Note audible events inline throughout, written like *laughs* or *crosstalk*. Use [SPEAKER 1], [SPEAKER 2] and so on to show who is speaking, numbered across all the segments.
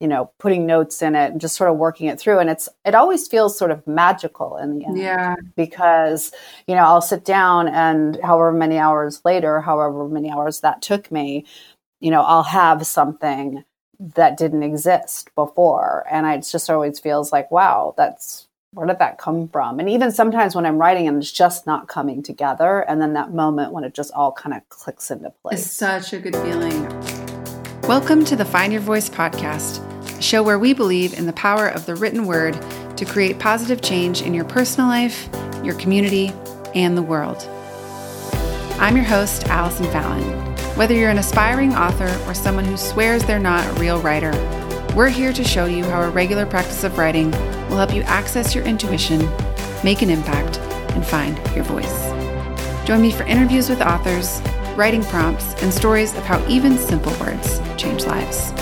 [SPEAKER 1] you know, putting notes in it and just sort of working it through. And it's, it always feels sort of magical in the end.
[SPEAKER 2] Yeah.
[SPEAKER 1] Because, you know, I'll sit down and however many hours later, however many hours that took me, you know, I'll have something that didn't exist before. And I, it just always feels like, wow, that's, where did that come from? And even sometimes when I'm writing and it's just not coming together, and then that moment when it just all kind of clicks into place.
[SPEAKER 2] It's such a good feeling. Welcome to the Find Your Voice podcast, show where we believe in the power of the written word to create positive change in your personal life, your community, and the world. I'm your host, Allison Fallon. Whether you're an aspiring author or someone who swears they're not a real writer, we're here to show you how a regular practice of writing will help you access your intuition, make an impact, and find your voice. Join me for interviews with authors, writing prompts, and stories of how even simple words change lives.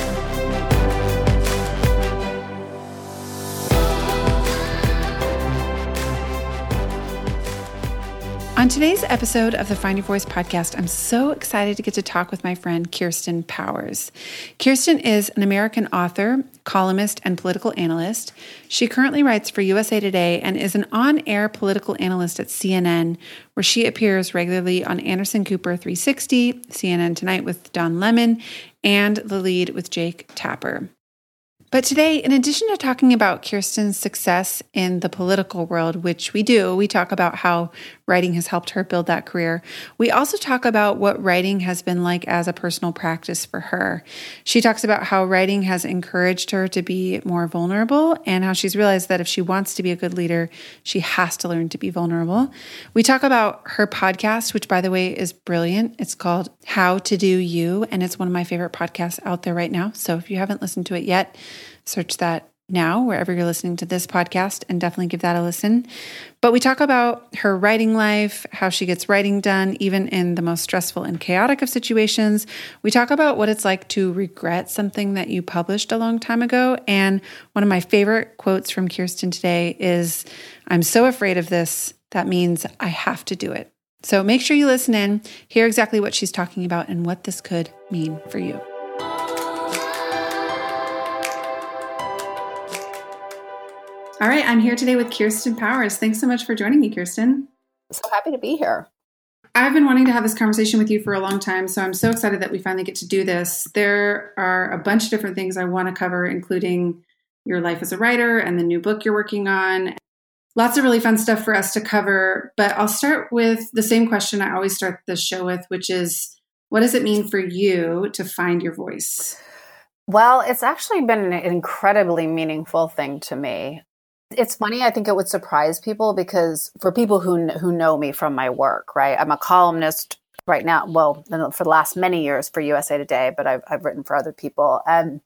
[SPEAKER 2] On today's episode of the Find Your Voice podcast, I'm so excited to get to talk with my friend Kirsten Powers. Kirsten is an American author, columnist, and political analyst. She currently writes for USA Today and is an on air political analyst at CNN, where she appears regularly on Anderson Cooper 360, CNN Tonight with Don Lemon, and The Lead with Jake Tapper. But today, in addition to talking about Kirsten's success in the political world, which we do, we talk about how writing has helped her build that career. We also talk about what writing has been like as a personal practice for her. She talks about how writing has encouraged her to be more vulnerable and how she's realized that if she wants to be a good leader, she has to learn to be vulnerable. We talk about her podcast, which, by the way, is brilliant. It's called How to Do You, and it's one of my favorite podcasts out there right now. So if you haven't listened to it yet, search that now, wherever you're listening to this podcast, and definitely give that a listen. But we talk about her writing life, how she gets writing done, even in the most stressful and chaotic of situations. We talk about what it's like to regret something that you published a long time ago. And one of my favorite quotes from Kirsten today is I'm so afraid of this. That means I have to do it. So make sure you listen in, hear exactly what she's talking about, and what this could mean for you. All right, I'm here today with Kirsten Powers. Thanks so much for joining me, Kirsten.
[SPEAKER 1] So happy to be here.
[SPEAKER 2] I've been wanting to have this conversation with you for a long time, so I'm so excited that we finally get to do this. There are a bunch of different things I want to cover, including your life as a writer and the new book you're working on. Lots of really fun stuff for us to cover, but I'll start with the same question I always start the show with, which is what does it mean for you to find your voice?
[SPEAKER 1] Well, it's actually been an incredibly meaningful thing to me. It's funny. I think it would surprise people because for people who who know me from my work, right? I'm a columnist right now. Well, for the last many years for USA Today, but I've, I've written for other people, and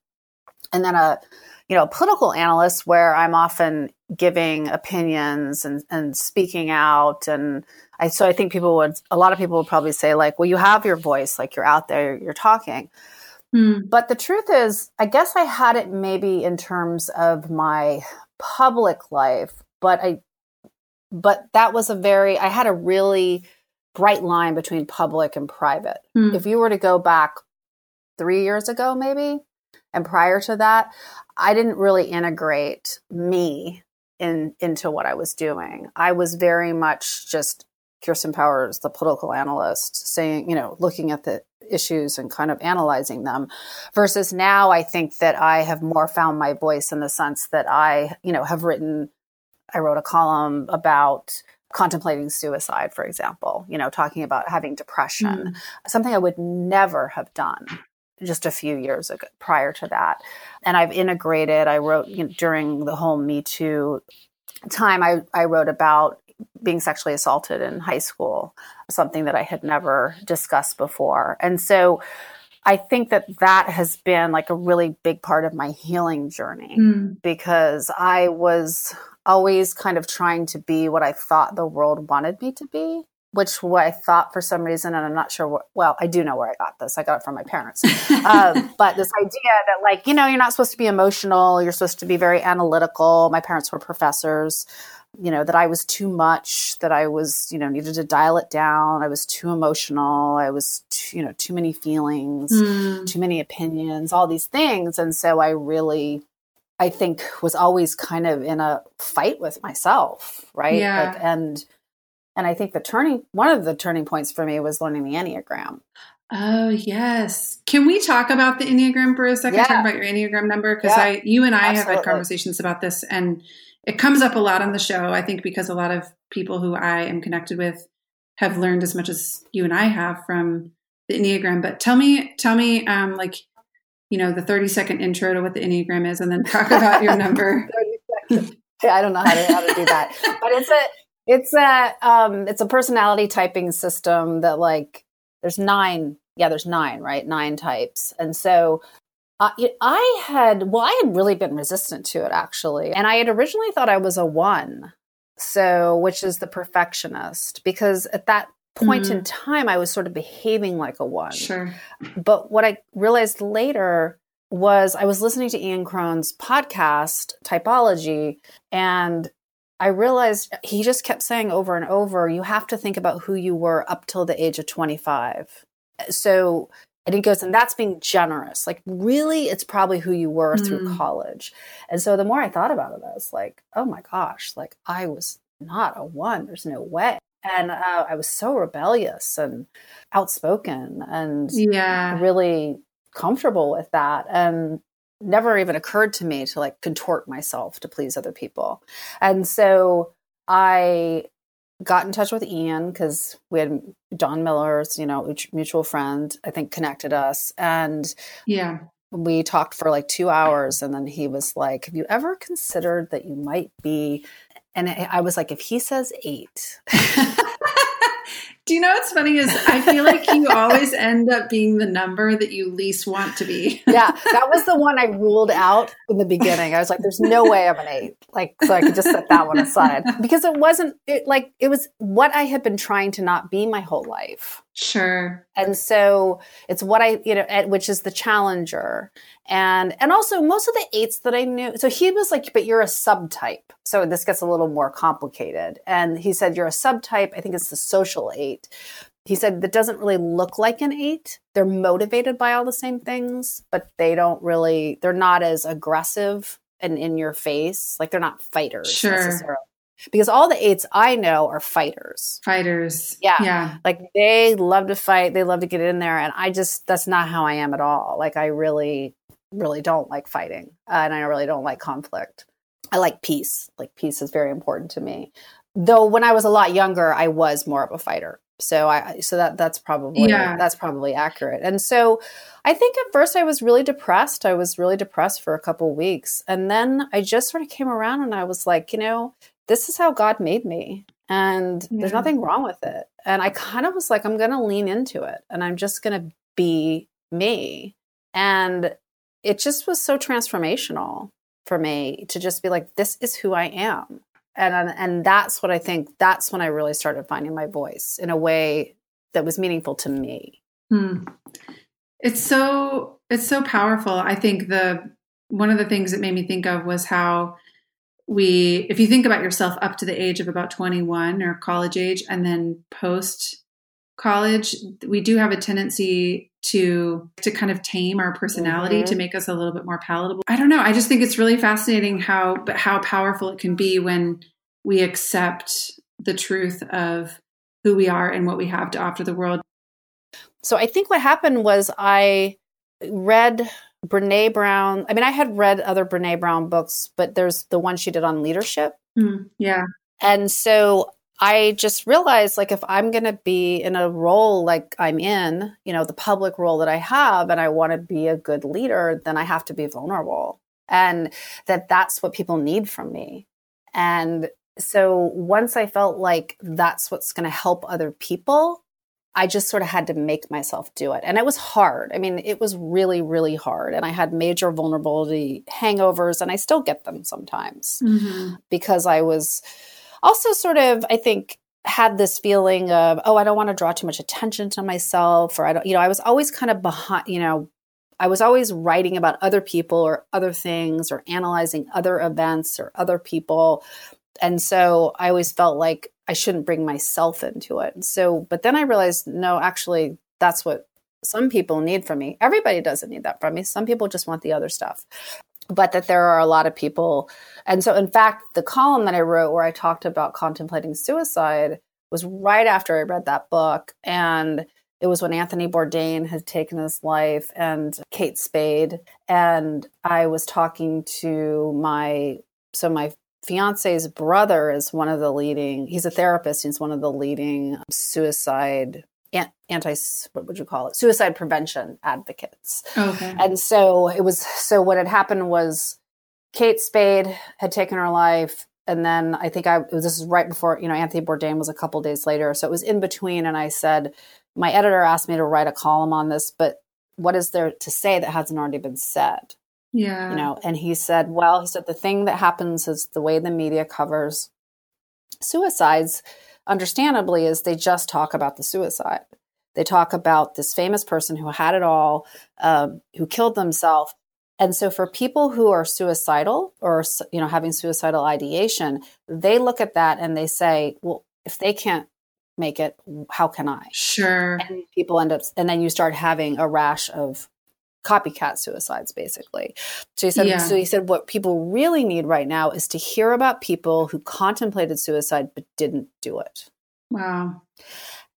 [SPEAKER 1] and then a you know political analyst where I'm often giving opinions and and speaking out, and I so I think people would a lot of people would probably say like, well, you have your voice, like you're out there, you're talking. Mm. But the truth is, I guess I had it maybe in terms of my public life, but I but that was a very I had a really bright line between public and private. Mm. If you were to go back 3 years ago maybe and prior to that, I didn't really integrate me in into what I was doing. I was very much just Kirsten Powers, the political analyst, saying, you know, looking at the issues and kind of analyzing them versus now I think that I have more found my voice in the sense that I, you know, have written I wrote a column about contemplating suicide, for example, you know, talking about having depression, mm. something I would never have done just a few years ago prior to that. And I've integrated, I wrote you know, during the whole Me Too time, I, I wrote about being sexually assaulted in high school, something that I had never discussed before. And so I think that that has been like a really big part of my healing journey mm. because I was always kind of trying to be what I thought the world wanted me to be. Which what I thought for some reason, and I'm not sure. What, well, I do know where I got this. I got it from my parents. *laughs* um, but this idea that, like, you know, you're not supposed to be emotional. You're supposed to be very analytical. My parents were professors, you know, that I was too much, that I was, you know, needed to dial it down. I was too emotional. I was, too, you know, too many feelings, mm. too many opinions, all these things. And so I really, I think, was always kind of in a fight with myself, right?
[SPEAKER 2] Yeah.
[SPEAKER 1] Like, and, and I think the turning, one of the turning points for me was learning the Enneagram.
[SPEAKER 2] Oh yes. Can we talk about the Enneagram for a second? Yeah. Talk about your Enneagram number because yeah, I, you and I absolutely. have had conversations about this, and it comes up a lot on the show. I think because a lot of people who I am connected with have learned as much as you and I have from the Enneagram. But tell me, tell me, um, like you know, the thirty second intro to what the Enneagram is, and then talk *laughs* about your number.
[SPEAKER 1] I don't know how to how to do that, but it's a it's a um, it's a personality typing system that like there's nine yeah, there's nine, right? Nine types. And so uh, I had, well, I had really been resistant to it actually. And I had originally thought I was a one. So, which is the perfectionist, because at that point mm-hmm. in time, I was sort of behaving like a one.
[SPEAKER 2] Sure.
[SPEAKER 1] But what I realized later was I was listening to Ian Cron's podcast, Typology, and I realized he just kept saying over and over, you have to think about who you were up till the age of 25 so and he goes, and that's being generous. Like, really, it's probably who you were mm. through college. And so the more I thought about it, I was like, oh my gosh, like I was not a one. There's no way. And uh, I was so rebellious and outspoken and
[SPEAKER 2] yeah.
[SPEAKER 1] really comfortable with that. And never even occurred to me to like contort myself to please other people. And so I got in touch with Ian because we had Don Miller's, you know, mutual friend, I think connected us. And
[SPEAKER 2] yeah,
[SPEAKER 1] we talked for like two hours. And then he was like, Have you ever considered that you might be? And I was like, If he says eight,
[SPEAKER 2] Do you know what's funny is I feel like you always end up being the number that you least want to be.
[SPEAKER 1] yeah, that was the one I ruled out in the beginning. I was like, "There's no way I'm an eight. Like, so I could just set that one aside because it wasn't it like it was what I had been trying to not be my whole life.
[SPEAKER 2] Sure.
[SPEAKER 1] And so it's what I, you know, which is the challenger. And and also most of the eights that I knew. So he was like, but you're a subtype. So this gets a little more complicated. And he said, You're a subtype. I think it's the social eight. He said that doesn't really look like an eight. They're motivated by all the same things, but they don't really, they're not as aggressive and in your face. Like they're not fighters
[SPEAKER 2] sure.
[SPEAKER 1] necessarily because all the eights I know are fighters.
[SPEAKER 2] Fighters.
[SPEAKER 1] Yeah.
[SPEAKER 2] Yeah.
[SPEAKER 1] Like they love to fight, they love to get in there. And I just, that's not how I am at all. Like I really, really don't like fighting. Uh, and I really don't like conflict. I like peace. Like peace is very important to me. Though when I was a lot younger, I was more of a fighter. So I so that that's probably yeah. that's probably accurate. And so I think at first I was really depressed. I was really depressed for a couple weeks. And then I just sort of came around and I was like, you know, this is how God made me. And yeah. there's nothing wrong with it. And I kind of was like, I'm going to lean into it and I'm just going to be me. And it just was so transformational for me to just be like, this is who I am. And, and that's what I think, that's when I really started finding my voice in a way that was meaningful to me.
[SPEAKER 2] Hmm. It's so, it's so powerful. I think the, one of the things that made me think of was how we if you think about yourself up to the age of about 21 or college age and then post college we do have a tendency to to kind of tame our personality mm-hmm. to make us a little bit more palatable. I don't know. I just think it's really fascinating how but how powerful it can be when we accept the truth of who we are and what we have to offer the world.
[SPEAKER 1] So i think what happened was i read Brene Brown. I mean, I had read other Brene Brown books, but there's the one she did on leadership.
[SPEAKER 2] Mm, yeah.
[SPEAKER 1] And so I just realized like if I'm going to be in a role like I'm in, you know, the public role that I have and I want to be a good leader, then I have to be vulnerable. And that that's what people need from me. And so once I felt like that's what's going to help other people, I just sort of had to make myself do it. And it was hard. I mean, it was really, really hard. And I had major vulnerability hangovers, and I still get them sometimes mm-hmm. because I was also sort of, I think, had this feeling of, oh, I don't want to draw too much attention to myself, or I don't, you know, I was always kind of behind, you know, I was always writing about other people or other things or analyzing other events or other people And so I always felt like I shouldn't bring myself into it. So, but then I realized, no, actually, that's what some people need from me. Everybody doesn't need that from me. Some people just want the other stuff. But that there are a lot of people. And so, in fact, the column that I wrote where I talked about contemplating suicide was right after I read that book. And it was when Anthony Bourdain had taken his life and Kate Spade. And I was talking to my, so my fiance's brother is one of the leading, he's a therapist, he's one of the leading suicide anti what would you call it? Suicide prevention advocates.
[SPEAKER 2] Okay.
[SPEAKER 1] And so it was so what had happened was kate spade had taken her life and then i think i this is right before you know anthony bourdain was a couple days later. So it was in between and i said my editor asked me to write a column on this but what is there to say that hasn't already been said
[SPEAKER 2] yeah.
[SPEAKER 1] you know and he said well he said the thing that happens is the way the media covers suicides understandably is they just talk about the suicide. They talk about this famous person who had it all um, who killed themselves and so for people who are suicidal or you know having suicidal ideation they look at that and they say well if they can't make it how can i?
[SPEAKER 2] Sure.
[SPEAKER 1] And people end up and then you start having a rash of copycat suicides basically. So he said yeah. so he said what people really need right now is to hear about people who contemplated suicide but didn't do it.
[SPEAKER 2] Wow.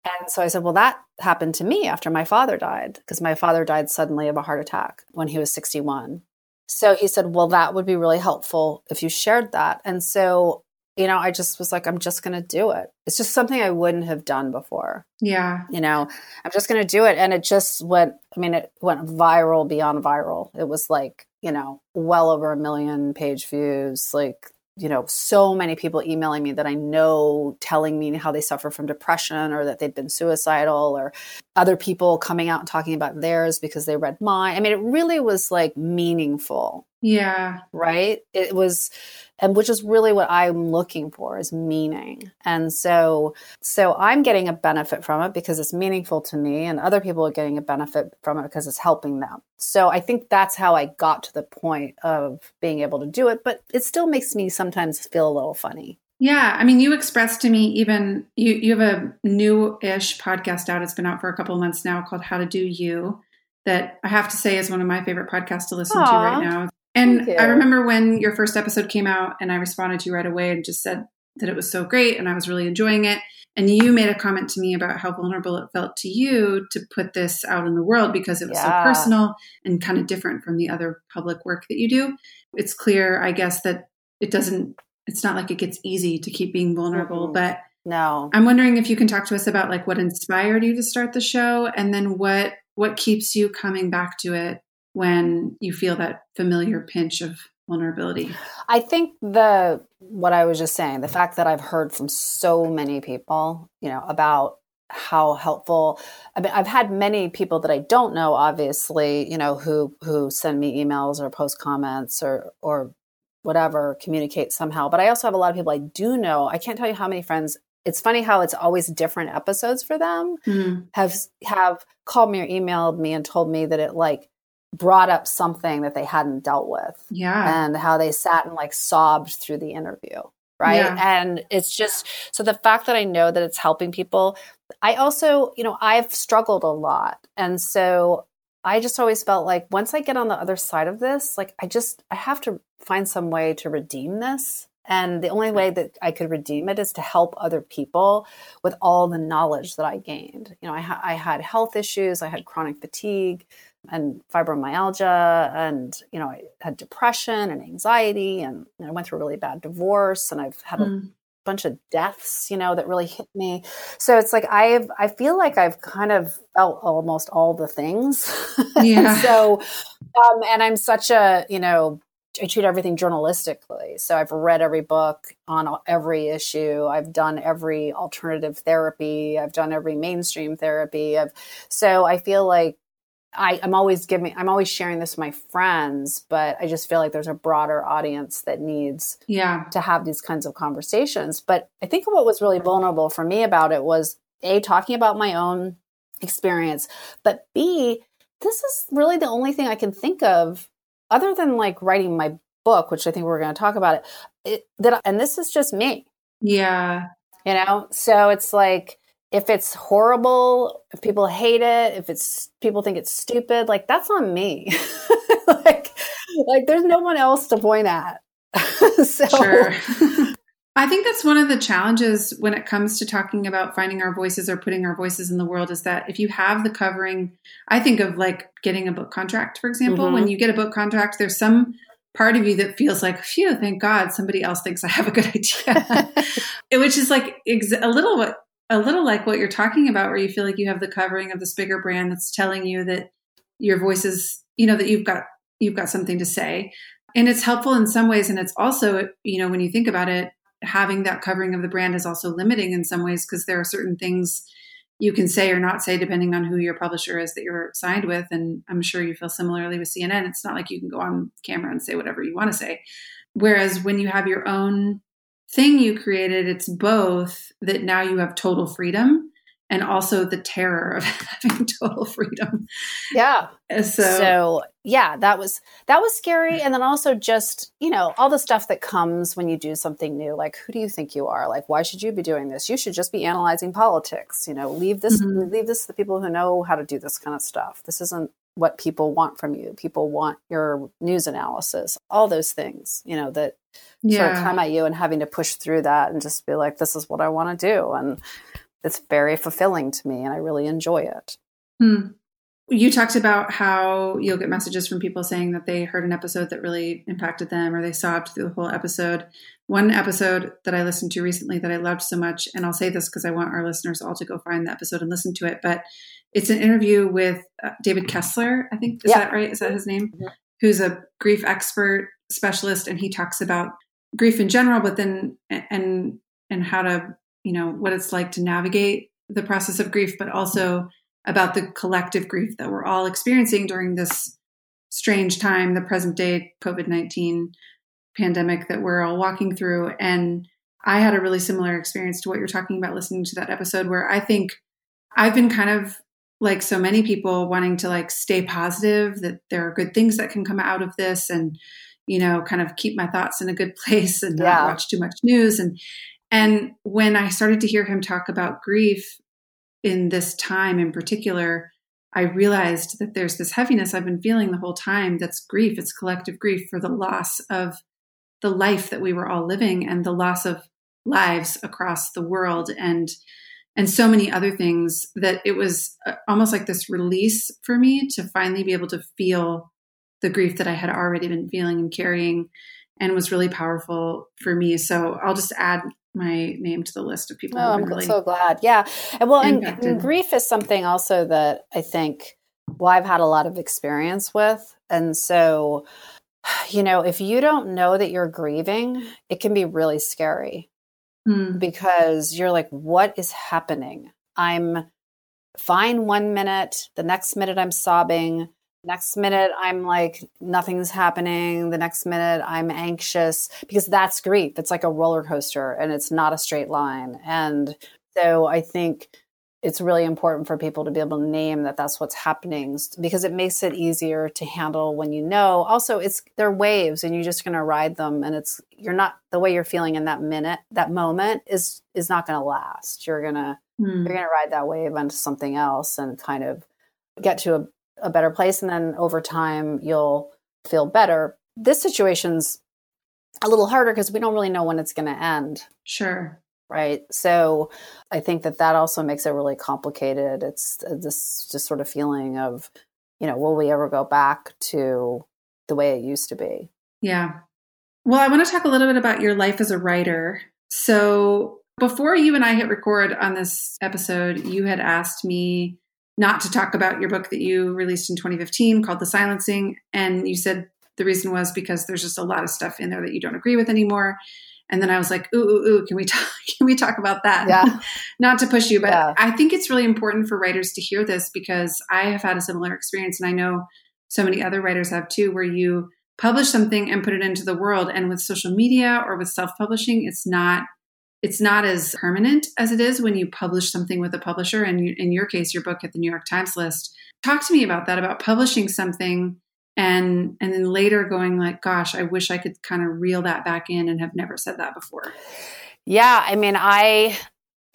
[SPEAKER 1] And so i said well that happened to me after my father died because my father died suddenly of a heart attack when he was 61 so he said well that would be really helpful if you shared that. And so you know, I just was like, I'm just going to do it. It's just something I wouldn't have done before.
[SPEAKER 2] Yeah.
[SPEAKER 1] You know, I'm just going to do it. And it just went, I mean, it went viral beyond viral. It was like, you know, well over a million page views, like, you know, so many people emailing me that I know telling me how they suffer from depression or that they've been suicidal or other people coming out and talking about theirs because they read mine. I mean, it really was like meaningful.
[SPEAKER 2] Yeah.
[SPEAKER 1] Right? It was and which is really what I'm looking for is meaning. And so so I'm getting a benefit from it because it's meaningful to me and other people are getting a benefit from it because it's helping them. So I think that's how I got to the point of being able to do it, but it still makes me sometimes feel a little funny.
[SPEAKER 2] Yeah, I mean, you expressed to me even you you have a new-ish podcast out. It's been out for a couple of months now called How to Do You that I have to say is one of my favorite podcasts to listen Aww. to right now. And I remember when your first episode came out and I responded to you right away and just said that it was so great and I was really enjoying it. And you made a comment to me about how vulnerable it felt to you to put this out in the world because it was yeah. so personal and kind of different from the other public work that you do. It's clear, I guess, that it doesn't, it's not like it gets easy to keep being vulnerable, mm-hmm. but
[SPEAKER 1] no.
[SPEAKER 2] I'm wondering if you can talk to us about like what inspired you to start the show and then what what keeps you coming back to it when you feel that familiar pinch of vulnerability?
[SPEAKER 1] I think the what I was just saying, the fact that I've heard from so many people, you know, about how helpful I mean I've had many people that I don't know obviously, you know, who who send me emails or post comments or or whatever, communicate somehow. But I also have a lot of people I do know. I can't tell you how many friends it's funny how it's always different episodes for them mm. have have called me or emailed me and told me that it like brought up something that they hadn't dealt with.
[SPEAKER 2] Yeah.
[SPEAKER 1] And how they sat and like sobbed through the interview. Right. Yeah. And it's just so the fact that I know that it's helping people, I also, you know, I've struggled a lot. And so I just always felt like once I get on the other side of this, like I just, I have to find some way to redeem this. And the only way that I could redeem it is to help other people with all the knowledge that I gained. You know, I, ha- I had health issues, I had chronic fatigue, and fibromyalgia and you know i had depression and anxiety and i went through a really bad divorce and i've had a mm. bunch of deaths you know that really hit me so it's like i've i feel like i've kind of felt almost all the things *laughs*
[SPEAKER 2] yeah
[SPEAKER 1] so um and i'm such a you know I treat everything journalistically. So I've read every book on every issue. I've done every alternative therapy. I've done every mainstream therapy. I've, so I feel like I, am always giving, I'm always sharing this with my friends, but I just feel like there's a broader audience that needs
[SPEAKER 2] yeah.
[SPEAKER 1] to have these kinds of conversations. But I think what was really vulnerable for me about it was A, talking about my own experience, but B, this is really the only thing I can think of other than like writing my book, which I think we're going to talk about it, it that and this is just me.
[SPEAKER 2] Yeah.
[SPEAKER 1] You know, so it's like if it's horrible, if people hate it, if it's people think it's stupid, like that's on me. *laughs* like like there's no one else to point at. *laughs* so
[SPEAKER 2] Sure. *laughs* I think that's one of the challenges when it comes to talking about finding our voices or putting our voices in the world is that if you have the covering, I think of like getting a book contract, for example.
[SPEAKER 1] Mhm.
[SPEAKER 2] When you get a book contract, there's some part of you that feels like, phew, thank God somebody else thinks I have a good idea. Which is like ex- a little what a little like what you're talking about, where you feel like you have the covering of this bigger brand that's telling you that your voice is, you know, that you've got you've got something to say. And it's helpful in some ways. And it's also, you know, when you think about it, having that covering of the brand is also limiting in some ways because there are certain things you can say or not say depending on who your publisher is that you're signed with. And I'm sure you feel similarly with CNN. It's not like you can go on camera and say whatever you want to say. Whereas when you have your own thing you created, it's both that now you have total freedom and also the terror of *laughs* having total freedom.
[SPEAKER 1] yeah.
[SPEAKER 2] So,
[SPEAKER 1] so yeah that was that was scary and then also just you know all the stuff that comes when you do something new like who do you think you are like why should you be doing this you should just be analyzing politics you know leave this
[SPEAKER 2] Mhm.
[SPEAKER 1] leave this to the people who know how to do this kind of stuff this isn't what people want from you people want your news analysis all those things you know that sort of
[SPEAKER 2] yeah.
[SPEAKER 1] come at you and having to push through that and just be like this is what i want to do and it's very fulfilling to me and i really enjoy it
[SPEAKER 2] Hmm. You talked about how you'll get messages from people saying that they heard an episode that really impacted them or they sobbed through the whole episode. One episode that I listened to recently that I loved so much, and I'll say this because I want our listeners all to go find the episode and listen to it, but it's an interview with uh, David Kessler, I think. Is
[SPEAKER 1] Yeah.
[SPEAKER 2] that right? Is that his name?
[SPEAKER 1] Mhm.
[SPEAKER 2] Who's a grief expert specialist, and he talks about grief in general, but then and and how to you know what it's like to navigate the process of grief, but also about the collective grief that we're all experiencing during this strange time, the present day COVID 19 pandemic that we're all walking through. And I had a really similar experience to what you're talking about listening to that episode, where I think I've been kind of like so many people wanting to like stay positive that there are good things that can come out of this and you know kind of keep my thoughts in a good *laughs* place and not
[SPEAKER 1] Yeah.
[SPEAKER 2] watch too much news and and when i started to hear him talk about grief in this time in particular i realized that there's this heaviness i've been feeling the whole time that's grief it's collective grief for the loss of the life that we were all living and the loss of lives across the world and and so many other things that it was uh, almost like this release for me to finally be able to feel the grief that I had already been feeling and carrying and was really powerful for me. So I'll just add my name to the list of people
[SPEAKER 1] Oh, I'm
[SPEAKER 2] really
[SPEAKER 1] so glad. Yeah. And well, and, and grief is something also that I think, well, I've had a lot of experience with. And so, you know, if you don't know that you're grieving, it can be really scary
[SPEAKER 2] Hmm.
[SPEAKER 1] because you're like, what is happening? I'm fine one minute, the next minute I'm sobbing. Next minute, I'm like, nothing's happening. The next minute, I'm anxious because that's grief. It's like a roller coaster and it's not a straight line. And so I think it's really important for people to be able to name that that's what's happening because it makes it easier to handle when you know. Also, it's they're waves and you're just going to ride them and it's you're not the way you're feeling in that minute, that moment is is not going to last. You're going to
[SPEAKER 2] Hmm.
[SPEAKER 1] you're going to ride that wave into something else and kind of get to a, a better place and then over time you'll feel better this situation's a little harder because we don't really know when it's going to end
[SPEAKER 2] Sure.
[SPEAKER 1] right so i think that that also makes it really complicated it's uh, this just sort of feeling of you know will we ever go back to the way it used to be
[SPEAKER 2] Yeah. Well, I want to talk a little bit about your life as a writer. So, before you and I hit record on this episode, you had asked me not to talk about your book that you released in 2015 called The Silencing. And you said the reason was because there's just a lot of stuff in there that you don't agree with anymore. And then I was like, ooh, ooh, ooh, can we *laughs* talk, can we talk about that?
[SPEAKER 1] Yeah. *laughs*
[SPEAKER 2] not to push you, but
[SPEAKER 1] Yeah.
[SPEAKER 2] I think it's really important for writers to hear this because I have had a similar experience. And I know so many other writers have too, where you publish something and put it into the world. And with social media or with self-publishing, it's not it's not as permanent as it is when you publish something with a publisher. And you, in your case, your book at the New York Times list. Talk to me about that, about publishing something and and then later going like gosh i wish i could kind of reel that back in and have never said that before
[SPEAKER 1] yeah i mean i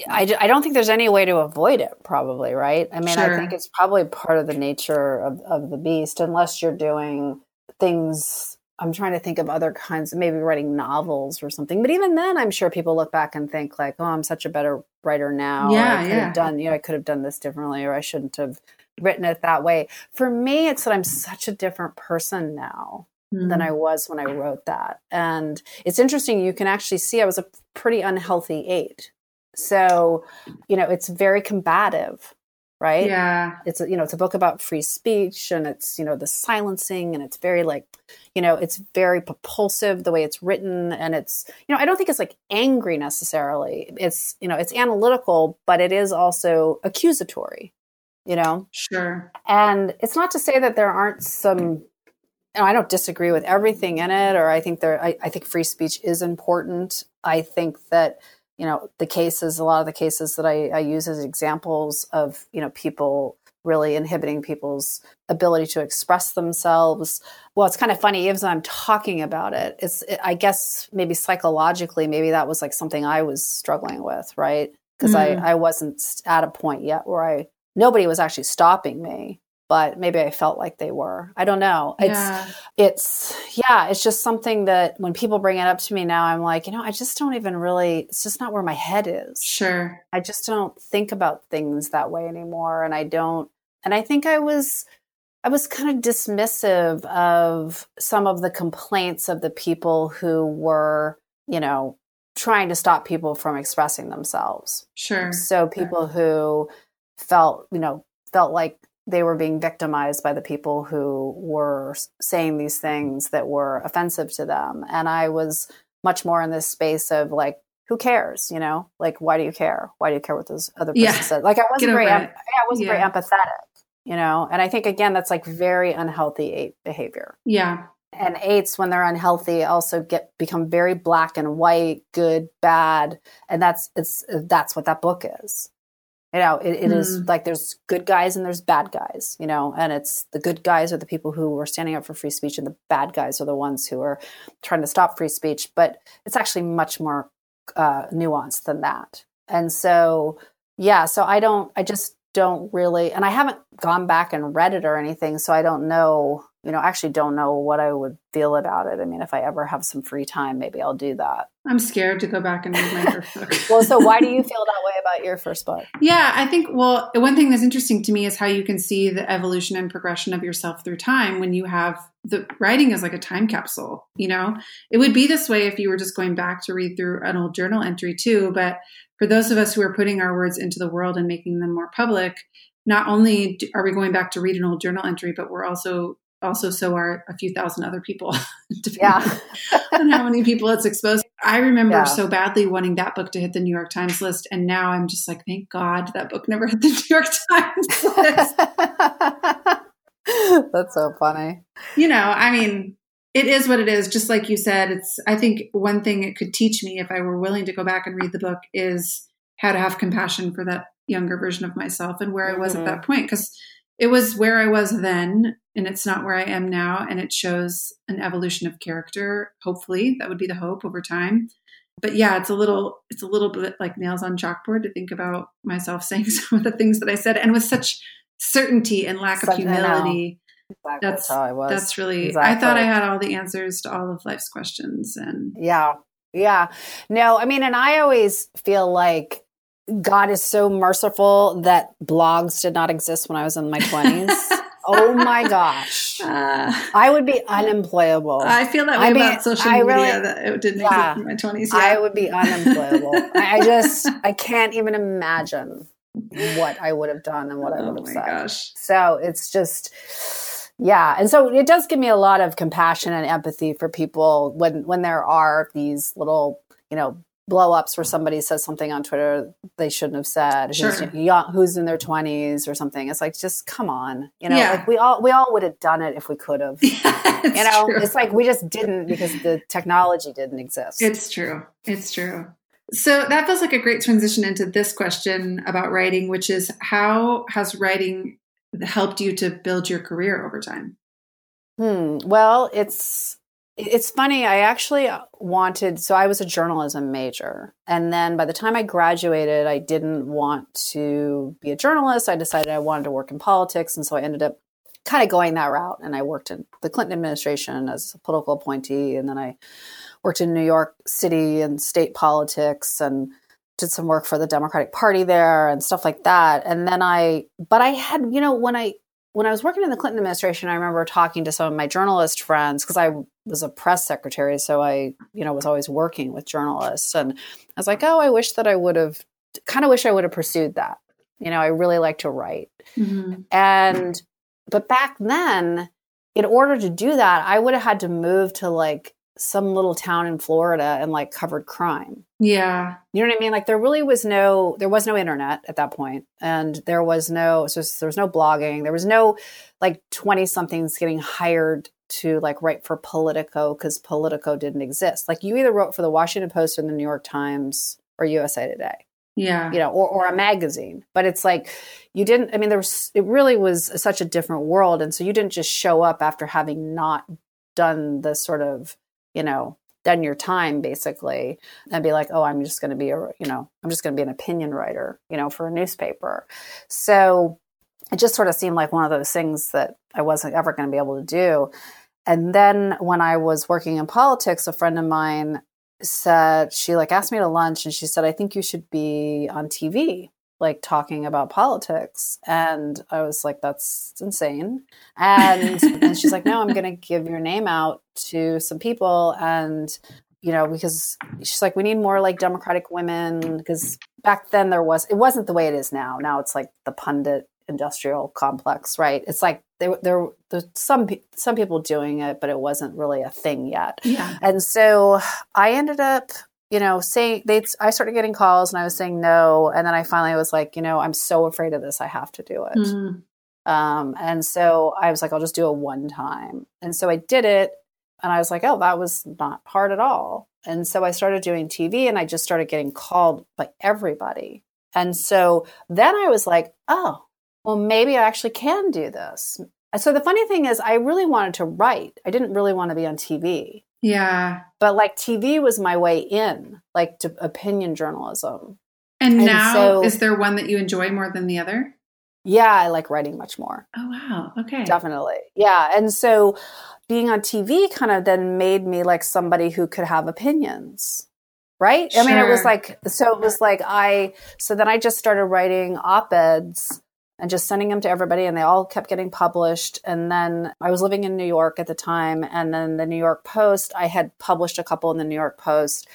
[SPEAKER 1] I, I don't think there's any way to avoid it probably right i mean sure. i think it's probably part of the nature of, of the beast unless you're doing things i'm trying to think of other kinds maybe writing novels or something but even then i'm sure people look back and think like oh i'm such a better writer now
[SPEAKER 2] yeah,
[SPEAKER 1] I could
[SPEAKER 2] yeah.
[SPEAKER 1] have done you know i could have done this differently or i shouldn't have written it that way. For me, it's that I'm such a different person now mm. than I was when I wrote that. And it's interesting, you can actually see I was a pretty unhealthy eight. So, you know, it's very combative, right?
[SPEAKER 2] Yeah.
[SPEAKER 1] It's a, you know, it's a book about free speech and it's, you know, the silencing and it's very like, you know, it's very propulsive the way it's written and it's, you know, I don't think it's like angry necessarily. It's, you know, it's analytical, but it is also accusatory you know?
[SPEAKER 2] Sure.
[SPEAKER 1] And it's not to say that there aren't some I don't disagree with everything in it, or I think there I, I think free speech is important. I think that, you know, the cases, a lot of the cases that I, I use as examples of, you know, people really inhibiting people's ability to express themselves. Well, it's kind of funny, even as I'm talking about it, it's, it, I guess maybe psychologically, maybe that was like something I was struggling with, right? Because mm. I, I wasn't at a point yet where I nobody was actually stopping me but maybe I felt like they were. I don't know. Yeah. It's it's yeah, it's just something that when people bring it up to me now, I'm like, you know, I just don't even really it's just not where my head is.
[SPEAKER 2] Sure.
[SPEAKER 1] I just don't think about things that way anymore. And I don't and I think I was I was kind of dismissive of some of the complaints of the people who were, you know, trying to stop people from expressing themselves.
[SPEAKER 2] Sure.
[SPEAKER 1] So people who felt, you know, felt like they were being victimized by the people who were saying these things that were offensive to them. And I was much more in this space of like, who cares? You know, like, why do you care? Why do you care what those other person yeah. said? Like, I wasn't very, em- I wasn't yeah. very empathetic, you know? And I think, again, that's like very unhealthy eight behavior.
[SPEAKER 2] Yeah.
[SPEAKER 1] And eights, when they're unhealthy, also get become very black and white, good, bad, and that's it's that's what that book is. You know, it, it mm. is like there's good guys and there's bad guys, you know, and it's the good guys are the people who are standing up for free speech and the bad guys are the ones who are trying to stop free speech. But it's actually much more uh, nuanced than that. And so, yeah, so I don't, I just don't really, and I haven't gone back and read it or anything. So I don't know you know, actually don't know what I would feel about it. I mean, if I ever have some free time, maybe I'll do that.
[SPEAKER 2] I'm scared to go back and read my *laughs* first book.
[SPEAKER 1] well, so why do you feel that way about your first book?
[SPEAKER 2] Yeah, I think, well, one thing that's interesting to me is how you can see the evolution and progression of yourself through time when you have the writing is like a time capsule, you know? It would be this way if you were just going back to read through an old journal entry too. But for those of us who are putting our words into the world and making them more public, not only are we going back to read an old journal entry, but we're also also so are a few thousand other people *laughs*
[SPEAKER 1] yeah. *laughs*
[SPEAKER 2] on how many people it's exposed. I remember yeah. so badly wanting that book to hit the new york times list and now i'm just like thank god that book never *laughs* hit the new york times list.
[SPEAKER 1] That's so funny.
[SPEAKER 2] You know i mean it is what it is. Just like you said it's i think one thing it could teach me if i were willing to go back and read the book is how to have compassion for that younger version of myself and where i was mm-hmm. at that point because it was where I was then, and it's not where I am now. And it shows an evolution of character. Hopefully, that would be the hope over time. But yeah, it's a little, it's a little bit like nails on chalkboard to think about myself *laughs* saying some of the things that I said, and with such certainty and lack such, of humility.
[SPEAKER 1] Exactly that's how I was.
[SPEAKER 2] That's really. Exactly. I thought I had all the answers to all of life's questions, and
[SPEAKER 1] yeah, yeah. No, I mean, and I always feel like God is so merciful that blogs did not exist when I was in my *laughs* 20s. Oh my gosh. *laughs* Uh, I would be unemployable.
[SPEAKER 2] I feel that way I mean, about social I media really, that it didn't yeah, exist in my 20s. Yeah.
[SPEAKER 1] I would be unemployable. I just, *laughs* I can't even imagine what I would have done and what I would have oh said. Gosh. So it's just, yeah. And so it does give me a lot of compassion and empathy for people when, when there are these little, you know, blow ups where somebody says something on Twitter they shouldn't have said,
[SPEAKER 2] sure.
[SPEAKER 1] who's, young, who's in their twenties or something. It's like, just come on, you know, yeah. like we all, we all would have done it if we could have, *laughs* yeah, you know, true. it's like we just didn't because the technology didn't exist.
[SPEAKER 2] It's true. It's true. So that feels like a great transition into this question about writing, which is how has writing helped you to build your career over time?
[SPEAKER 1] Hmm. Well, it's it's funny. I actually wanted so I was a journalism major, and then by the time I graduated, I didn't want to be a journalist. I decided I wanted to work in politics, and so I ended up kind of going that route. And I worked in the Clinton administration as a political appointee, and then I worked in New York City and state politics, and did some work for the Democratic Party there and stuff like that. And then I, but I had, you know, when I when I was working in the Clinton administration, I remember talking to some of my journalist friends because I was a press secretary, so I, you know, was always working with journalists, and I was like, oh, I wish that I would have, kind of wish I would have pursued that. You know, I really like to write, mm-hmm. and but back then, in order to do that, I would have had to move to like some little town in Florida and like covered crime.
[SPEAKER 2] Yeah.
[SPEAKER 1] You know what I mean? Like there really was no there was no internet at that point and there was no so there was no blogging. There was no like 20 somethings getting hired to like write for Politico cuz Politico didn't exist. Like you either wrote for the Washington Post or the New York Times or USA Today.
[SPEAKER 2] Yeah.
[SPEAKER 1] You know, or or a magazine. But it's like you didn't I mean there was it really was such a different world and so you didn't just show up after having not done the sort of you know, done your time basically and be like, oh, I'm just going to be a, you know, I'm just going to be an opinion writer, you know, for a newspaper. So it just sort of seemed like one of those things that I wasn't ever going to be able to do. And then when I was working in politics, a friend of mine said, she like asked me to lunch and she said, I think you should be on TV like talking about politics and i was like that's insane. And, and she's like no i'm going to give your name out to some people and you know because she's like we need more like democratic women because back then there was it wasn't the way it is now. Now it's like the pundit industrial complex right? It's like there there there's some some people doing it but it wasn't really a thing yet.
[SPEAKER 2] Yeah.
[SPEAKER 1] And so i ended up you know, saying they, I started getting calls and I was saying no. And then I finally was like, you know, I'm so afraid of this. I have to do it. Mm-hmm. Um, and so I was like, I'll just do it one time. And so I did it. And I was like, oh, that was not hard at all. And so I started doing TV and I just started getting called by everybody. And so then I was like, oh, well, maybe I actually can do this. So the funny thing is, I really wanted to write. I didn't really want to be on TV.
[SPEAKER 2] Yeah.
[SPEAKER 1] But like TV was my way in, like to opinion journalism.
[SPEAKER 2] And, and now, so, is there one that you enjoy more than the other?
[SPEAKER 1] Yeah, I like writing much more.
[SPEAKER 2] Oh, wow. Okay.
[SPEAKER 1] Definitely. Yeah. And so being on TV kind of then made me like somebody who could have opinions. Right. Sure. I mean, it was like, so it was like I, so then I just started writing op eds and just sending them to everybody and they all kept getting published. And then i was living in new york at the time and then the new york post i had published a couple in the new york post.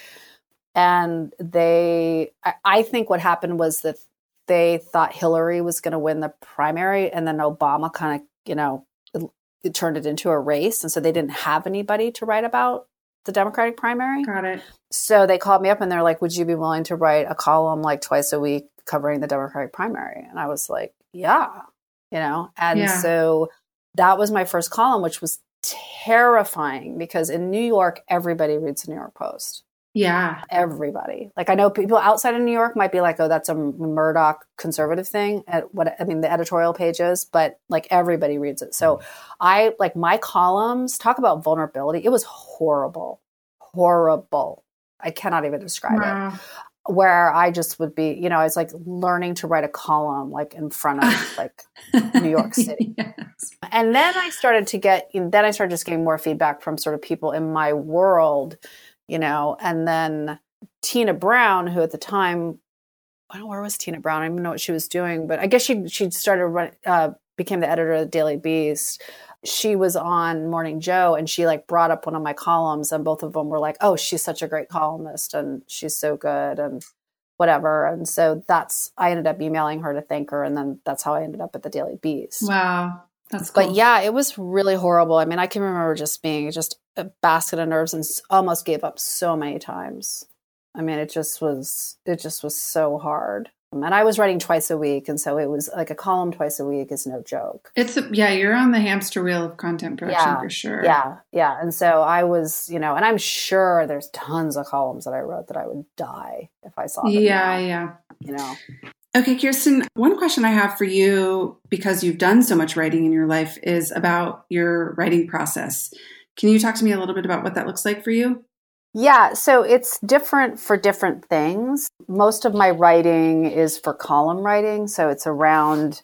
[SPEAKER 1] And they i, I think what happened was that they thought hillary was going to win the primary and then obama kind of you know it, it turned it into a race and so they didn't have anybody to write about the democratic primary.
[SPEAKER 2] Got it.
[SPEAKER 1] So they called me up and they're like would you be willing to write a column like twice a week covering the democratic primary? And i was like yeah, you know? And yeah. so that was my first column, which was terrifying because in New York, everybody reads the New York Post.
[SPEAKER 2] Yeah.
[SPEAKER 1] Everybody. Like I know people outside of New York might be like, oh, that's a Murdoch conservative thing at what I mean, the editorial pages, but like everybody reads it. So I like my columns talk about vulnerability. It was horrible. Horrible. I cannot even describe wow. it where I just would be, you know, I was like learning to write a column like in front of *laughs* like New York *laughs* City. yes. And then I started to get, then I started just getting more feedback from sort of people in my world, you know, and then Tina Brown, who at the time, I don't know where was Tina Brown. I don't even know what she was doing, but I guess she she started uh, became the editor of the Daily Beast she was on Morning Joe and she like brought up one of my columns and both of them were like, "Oh, she's such a great columnist and she's so good and whatever." And so that's I ended up emailing her to thank her and then that's how I ended up at the Daily Beast.
[SPEAKER 2] Wow. That's cool.
[SPEAKER 1] But yeah, it was really horrible. I mean, I can remember just being just a basket of nerves and almost gave up so many times. I mean, it just was it just was so hard. Um, and I was writing twice a week, and so it was like a column twice a week is no joke.
[SPEAKER 2] It's a, yeah, you're on the hamster wheel of content production
[SPEAKER 1] yeah,
[SPEAKER 2] for sure.
[SPEAKER 1] Yeah, yeah. And so I was, you know, and I'm sure there's tons of columns that I wrote that I would die if I saw them.
[SPEAKER 2] Yeah, now, yeah.
[SPEAKER 1] You know.
[SPEAKER 2] Okay, Kirsten, one question I have for you, because you've done so much writing in your life, is about your writing process. Can you talk to me a little bit about what that looks like for you?
[SPEAKER 1] Yeah, so it's different for different things. Most of my writing is for column writing, so it's around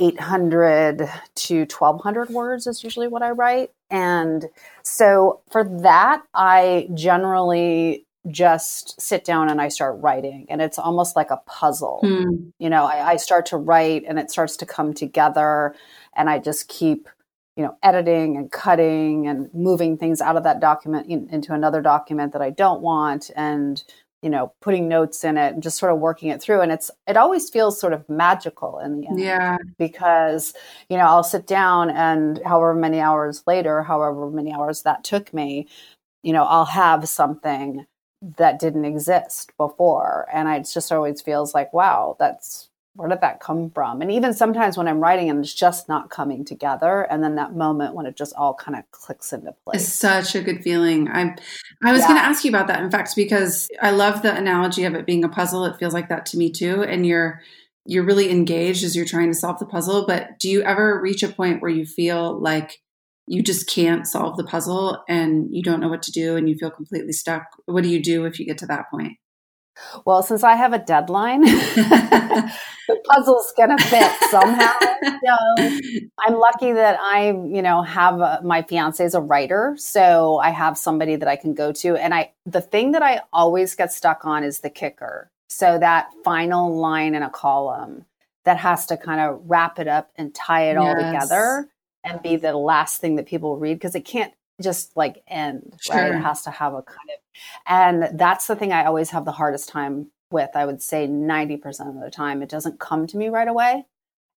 [SPEAKER 1] 800 to 1200 words is usually what I write. And so for that, I generally just sit down and I start writing. And it's almost like a puzzle. Hmm. You know, I, I, start to write and it starts to come together. And I just keep, you know, editing and cutting and moving things out of that document in, into another document that I don't want. And you know putting notes in it and just sort of working it through and it's it always feels sort of magical in the end
[SPEAKER 2] yeah
[SPEAKER 1] because you know i'll sit down and however many hours later however many hours that took me you know i'll have something that didn't exist before and it just always feels like wow that's where did that come from and even sometimes when i'm writing and it's just not coming together and then that moment when it just all kind of clicks into place
[SPEAKER 2] it's such a good feeling i i was yeah. going to ask you about that in fact because i love the analogy of it being a puzzle it feels like that to me too and you're you're really engaged as you're trying to solve the puzzle but do you ever reach a point where you feel like you just can't solve the puzzle and you don't know what to do and you feel completely stuck. What do you do if you get to that point?
[SPEAKER 1] Well, since I have a deadline, *laughs* the puzzle's going to fit somehow. So I'm lucky that I, you know, have a, my fiance is a writer, so I have somebody that I can go to. And I, the thing that I always get stuck on is the kicker. So that final line in a column that has to kind of wrap it up and tie it yes. all together and be the last thing that people read because it can't just like end sure. right it has to have a kind of and that's the thing i always have the hardest time with i would say 90% of the time. It doesn't come to me right away.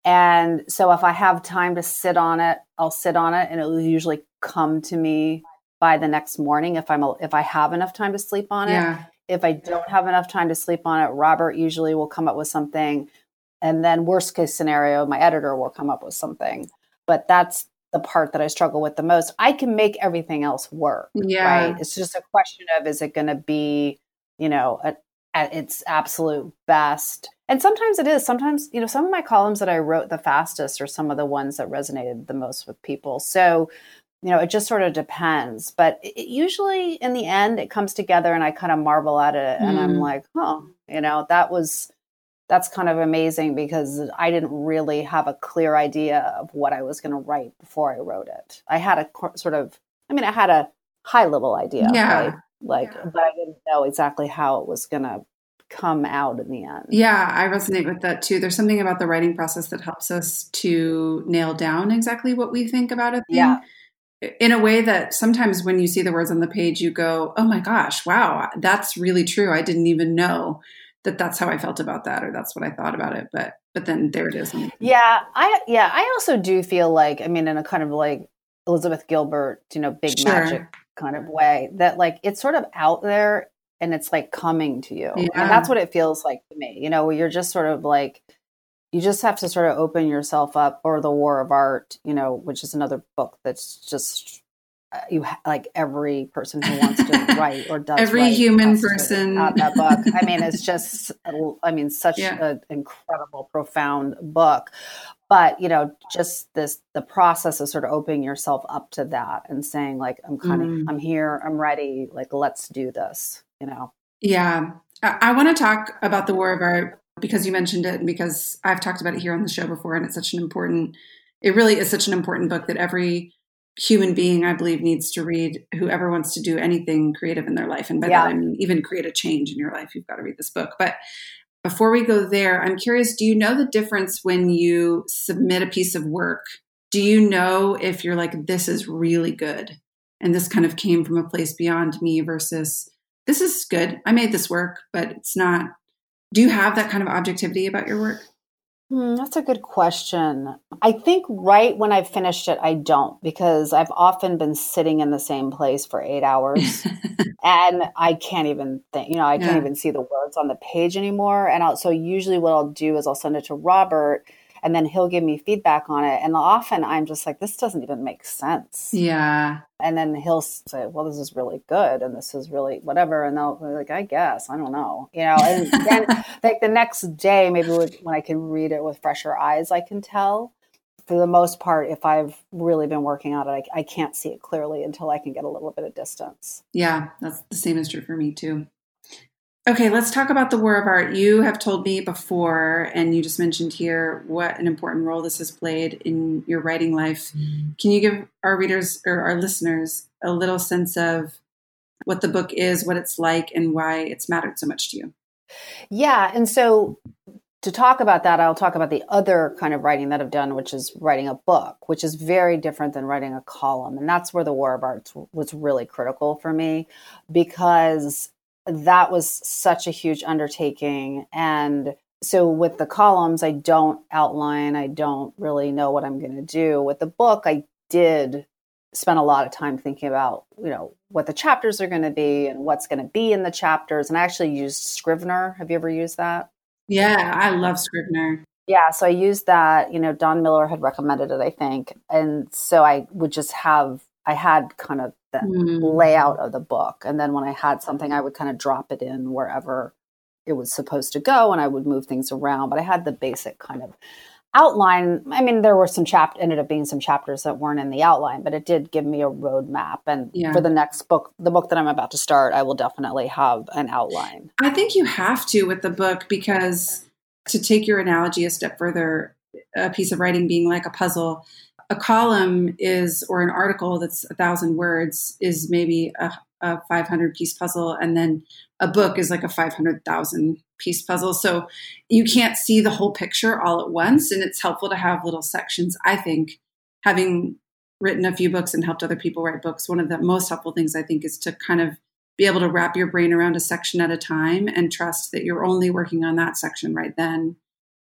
[SPEAKER 1] And so if i have time to sit on it i'll sit on it and it'll usually come to me by the next morning if i'm if i have enough time to sleep on it. Yeah. if i don't have enough time to sleep on it robert usually will come up with something. And then worst case scenario my editor will come up with something. But that's the part that I struggle with the most. I can make everything else work. Yeah. Right. It's just a question of is it going to be, you know, a, at its absolute best. And sometimes it is. Sometimes, you know, some of my columns that I wrote the fastest are some of the ones that resonated the most with people. So, you know, it just sort of depends. But it, usually in the end, it comes together and I kind of marvel at it and mm. I'm like, oh, you know, that was that's kind of amazing because I didn't really have a clear idea of what I was going to write before I wrote it. I had a sort of, I mean, I had a high level idea, yeah. Right? Like, yeah. but I didn't know exactly how it was going to come out in the end.
[SPEAKER 2] Yeah, I resonate with that too. There's something about the writing process that helps us to nail down exactly what we think about a thing. Yeah. In a way that sometimes when you see the words on the page, you go, oh my gosh, wow, that's really true. I didn't even know that that's how I felt about that or that's what I thought about it. But but then there it is.
[SPEAKER 1] Yeah, I yeah, I also do feel like I mean in a kind of like Elizabeth Gilbert, you know, big sure. magic kind of way that like it's sort of out there and it's like coming to you. Yeah. And that's what it feels like to me. You know, you're just sort of like you just have to sort of open yourself up or the war of art, you know, which is another book that's just you ha- like every person who wants to *laughs* write or does
[SPEAKER 2] every human person
[SPEAKER 1] that book. I mean, it's *laughs* just I mean, such yeah. an incredible, profound book. But you know, just this the process of sort of opening yourself up to that and saying like, I'm kind of mm. I'm here, I'm ready. Like, let's do this. You know.
[SPEAKER 2] Yeah, I, I want to talk about the war of art because you mentioned it and because I've talked about it here on the show before, and it's such an important. It really is such an important book that every human being, I believe, needs to read. Whoever wants to do anything creative in their life, and by yeah. that I mean even create a change in your life, you've got to read this book. But before we go there, I'm curious: Do you know the difference when you submit a piece of work? Do you know if you're like, this is really good, and this kind of came from a place beyond me, versus this is good. I made this work, but it's not. Do you have that kind of objectivity about your work?
[SPEAKER 1] Hmm, that's a good question. I think right when I finished it, I don't because I've often been sitting in the same place for eight hours *laughs* and I can't even think, you know, I can't even see the words on the page anymore. And I'll, so usually what I'll do is I'll send it to Robert and then he'll give me feedback on it. And often I'm just like, this doesn't even make sense.
[SPEAKER 2] Yeah.
[SPEAKER 1] And then he'll say, well, this is really good. And this is really whatever. And they'll be like, I guess, I don't know, you know, and *laughs* then like the next day, maybe when I can read it with fresher eyes, I can tell for the most part, if I've really been working on it, I, I, can't see it clearly until I can get a little bit of distance.
[SPEAKER 2] Yeah, that's the same is true for me too. Okay, let's talk about the War of Art. You have told me before, and you just mentioned here, what an important role this has played in your writing life. Can you give our readers or our listeners a little sense of what the book is, what it's like, and why it's mattered so much to you?
[SPEAKER 1] Yeah, and so to talk about that, I'll talk about the other kind of writing that I've done, which is writing a book, which is very different than writing a column. And that's where the War of Arts was really critical for me because that was such a huge undertaking. And so with the columns, I don't outline, I don't really know what I'm going to do. With the book, I did spend a lot of time thinking about, you know, what the chapters are going to be and what's going to be in the chapters. And I actually used Scrivener. Have you ever used that?
[SPEAKER 2] Yeah, I love Scrivener.
[SPEAKER 1] Yeah, so I used that. You know, Don Miller had recommended it, I think. And so I would just have, I had kind of the mm. layout of the book. And then when I had something, I would kind of drop it in wherever it was supposed to go and I would move things around. But I had the basic kind of outline. I mean, there were some chap ended up being some chapters that weren't in the outline, but it did give me a roadmap. And yeah. for the next book, the book that I'm about to start, I will definitely have an outline.
[SPEAKER 2] I think you have to with the book because to take your analogy a step further, a piece of writing being like a puzzle, a column is or an article that's a thousand words is maybe a, a 500 piece puzzle and then a book is like a 500,000 piece puzzle so you can't see the whole picture all at once and it's helpful to have little sections i think having written a few books and helped other people write books one of the most helpful things i think is to kind of be able to wrap your brain around a section at a time and trust that you're only working on that section right then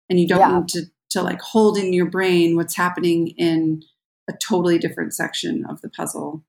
[SPEAKER 2] and you don't yeah. need to to like hold in your brain what's happening in a totally different section of the puzzle.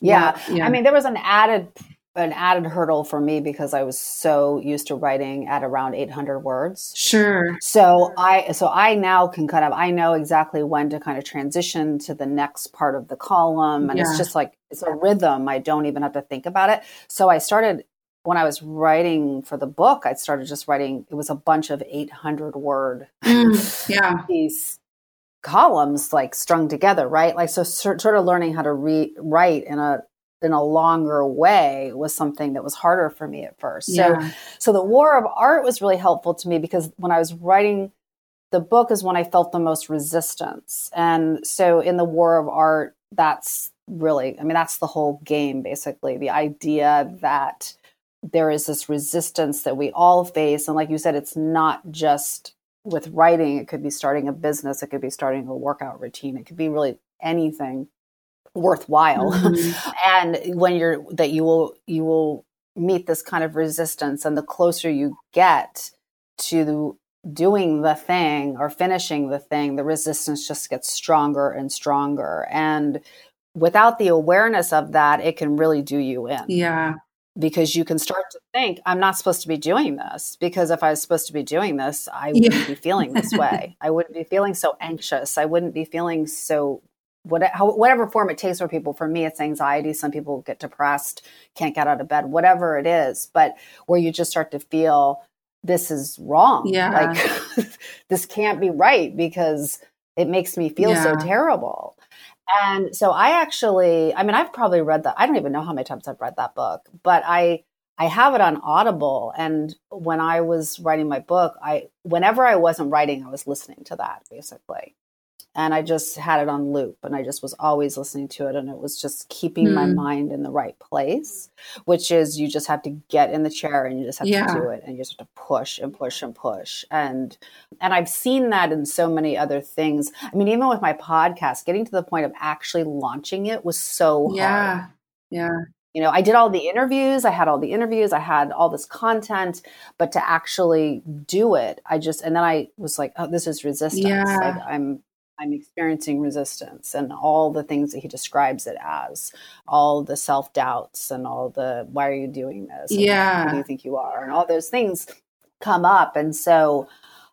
[SPEAKER 1] Yeah. yeah. I mean, there was an added an added hurdle for me because I was so used to writing at around 800 words.
[SPEAKER 2] Sure.
[SPEAKER 1] So I so I now can kind of I know exactly when to kind of transition to the next part of the column and yeah. it's just like it's a rhythm. I don't even have to think about it. So I started when I was writing for the book, I started just writing. It was a bunch of 800 word,
[SPEAKER 2] mm, yeah,
[SPEAKER 1] these columns like strung together, right? Like so, sort of learning how to re- write in a in a longer way was something that was harder for me at first. Yeah. So, so the War of Art was really helpful to me because when I was writing the book is when I felt the most resistance, and so in the War of Art, that's really, I mean, that's the whole game basically. The idea that there is this resistance that we all face. And like you said, it's not just with writing, it could be starting a business, it could be starting a workout routine, it could be really anything worthwhile. Mm-hmm. *laughs* and when you're that you will you will meet this kind of resistance and the closer you get to doing the thing or finishing the thing, the resistance just gets stronger and stronger. And without the awareness of that, it can really do you in.
[SPEAKER 2] Yeah
[SPEAKER 1] because you can start to think i'm not supposed to be doing this because if i was supposed to be doing this i wouldn't yeah. be feeling this way. I wouldn't be feeling so anxious. I wouldn't be feeling so what, whatever form it takes for people. For me it's anxiety. Some people get depressed can't get out of bed whatever it is but where you just start to feel this is wrong.
[SPEAKER 2] Yeah.
[SPEAKER 1] Like *laughs* this can't be right because it makes me feel yeah. so terrible and so I actually, I mean, I've probably read that. I don't even know how many times I've read that book, but I, I have it on Audible. And when I was writing my book, I, whenever I wasn't writing, I was listening to that basically and I just had it on loop and I just was always listening to it and it was just keeping mm. my mind in the right place, which is you just have to get in the chair and you just have yeah. to do it and you just have to push and push and push. And and I've seen that in so many other things. I mean, even with my podcast, getting to the point of actually launching it was so
[SPEAKER 2] yeah.
[SPEAKER 1] hard.
[SPEAKER 2] Yeah.
[SPEAKER 1] You know, I did all the interviews, I had all the interviews, I had all this content, but to actually do it, I just and then I was like, oh, this is resistance. Yeah. Like I'm I'm experiencing resistance and all the things that he describes it as, all the self doubts and all the why are you doing this?
[SPEAKER 2] yeah.
[SPEAKER 1] Who do you think you are? And all those things come up. And so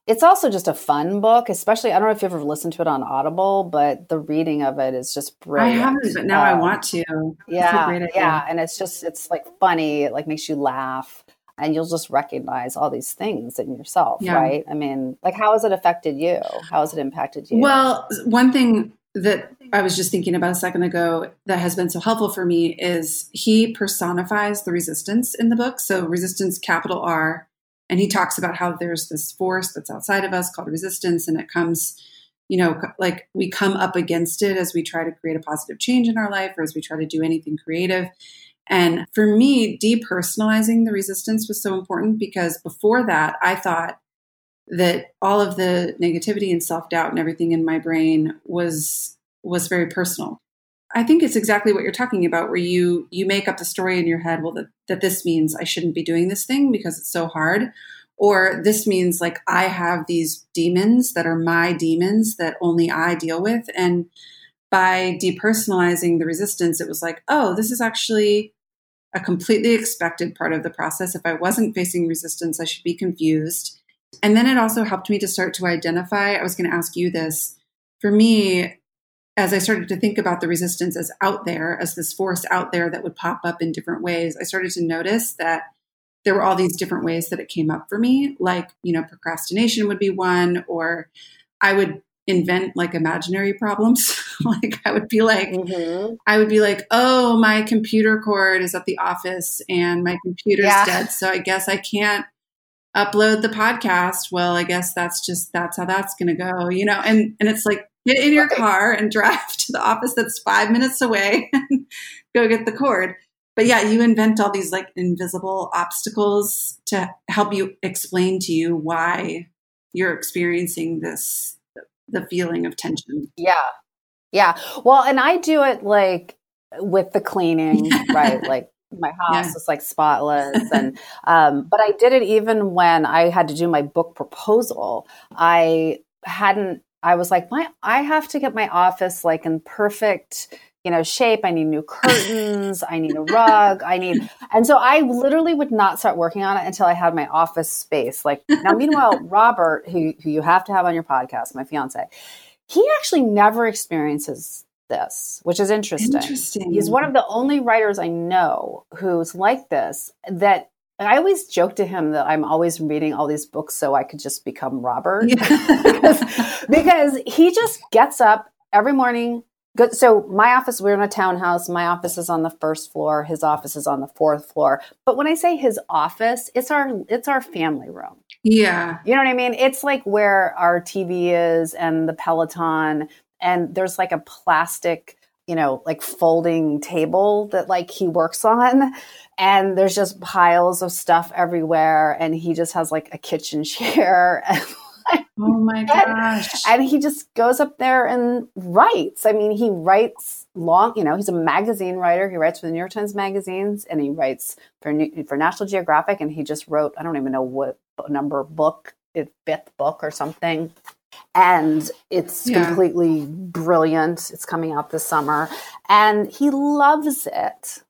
[SPEAKER 1] it's also just a fun book, especially I don't know if you've ever listened to it on Audible, but the reading of it is just brilliant.
[SPEAKER 2] I haven't, but now um, I want to.
[SPEAKER 1] Yeah, yeah, and it's just it's like funny. It like makes you laugh, and you'll just recognize all these things in yourself, yeah. right? I mean, like how has it affected you? How has it impacted you?
[SPEAKER 2] Well, one thing that I was just thinking about a second ago that has been so helpful for me is he personifies the resistance in the book. So resistance, capital R, and he talks about how there's this force that's outside of us called resistance, and it comes, you know, like we come up against it as we try to create a positive change in our life or as we try to do anything creative. And for me, depersonalizing the resistance was so important because before that, I thought that all of the negativity and self-doubt and everything in my brain was was very personal. I think it's exactly what you're talking about where you you make up the story in your head well that, that this means I shouldn't be doing this thing because it's so hard or this means like I have these demons that are my demons that only I deal with and by depersonalizing the resistance it was like oh this is actually a completely expected part of the process if I wasn't facing resistance I should be confused and then it also helped me to start to identify. I was going to ask you this. For me, as I started to think about the resistance as out there, as this force out there that would pop up in different ways, I started to notice that there were all these different ways that it came up for me. Like, you know, procrastination would be one, or I would invent like imaginary problems. *laughs* like I would be like, mm-hmm. I would be like, oh, my computer cord is at the office and my computer's yeah. dead. So I guess I can't upload the podcast well i guess that's just that's how that's going to go you know and and it's like get in your car and *laughs* drive to the office that's five minutes away *laughs* and go get the cord but yeah you invent all these like invisible obstacles to help you explain to you why you're experiencing this the feeling of tension.
[SPEAKER 1] Yeah. Yeah. Well and i do it like with the cleaning *laughs* right? Like my house yeah. was like spotless and *laughs* um, but i did it even when i had to do my book proposal. I hadn't i was like my i have to get my office like in perfect you know shape i need new curtains i need a rug i need *laughs* and so i literally would not start working on it until i had my office space like now *laughs* meanwhile robert who, who you have to have on your podcast my fiance he actually never experiences this, which is interesting. Interesting. He's one of the only writers I know who's like this that I always joke to him that I'm always reading all these books so I could just become Robert. Yeah. *laughs* because, because he just gets up every morning. Good. So my office, we're in a townhouse. My office is on the first floor. His office is on the fourth floor. But when I say his office, it's our it's our family room.
[SPEAKER 2] Yeah.
[SPEAKER 1] You know what I mean? It's like where our TV is and the Peloton and there's like a plastic you know like folding table that like he works on and there's just piles of stuff everywhere and he just has like a kitchen *laughs* chair and
[SPEAKER 2] oh my *laughs* gosh
[SPEAKER 1] and, and, he just goes up there and writes i mean he writes long you know he's a magazine writer he writes for the new york times magazines and he writes for for national geographic and he just wrote i don't even know what number book eh, fifth book or something and it's yeah. completely brilliant. It's coming out this summer, and he loves it.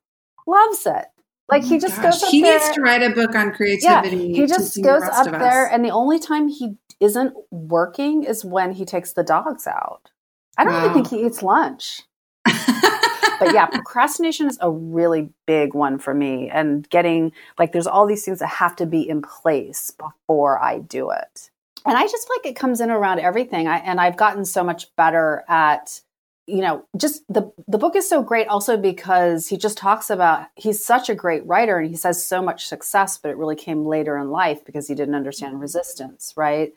[SPEAKER 1] Loves it. Oh like he oh just goes.
[SPEAKER 2] he
[SPEAKER 1] there.
[SPEAKER 2] needs to write a book on creativity.
[SPEAKER 1] Yeah, he just goes up there, and the only time he isn't working is when he takes the dogs out. I don't wow. even think he eats lunch. *laughs* but yeah, procrastination is a really big one for me. And getting like, there's all these things that have to be in place before I do it and I just feel like it comes in around everything. I, and I've gotten so much better at, you know, just the the book is so great also because he just talks about he's such a great writer and he says so much success, but it really came later in life because he didn't understand resistance, right?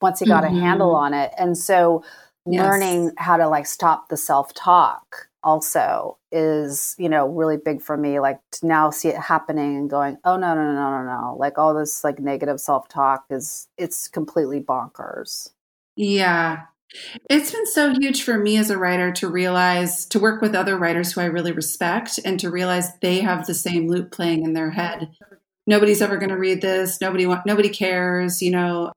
[SPEAKER 1] Once he got mm-hmm. a handle on it. And so yes. learning how to like stop the self-talk also is you know really big for me like to now see it happening and going oh no no no no no no like all this like negative self-talk is it's completely bonkers
[SPEAKER 2] yeah it's been so huge for me as a writer to realize to work with other writers who I really respect and to realize they have the same loop playing in their head. Nobody's ever going to read this. Nobody want, nobody cares. You know,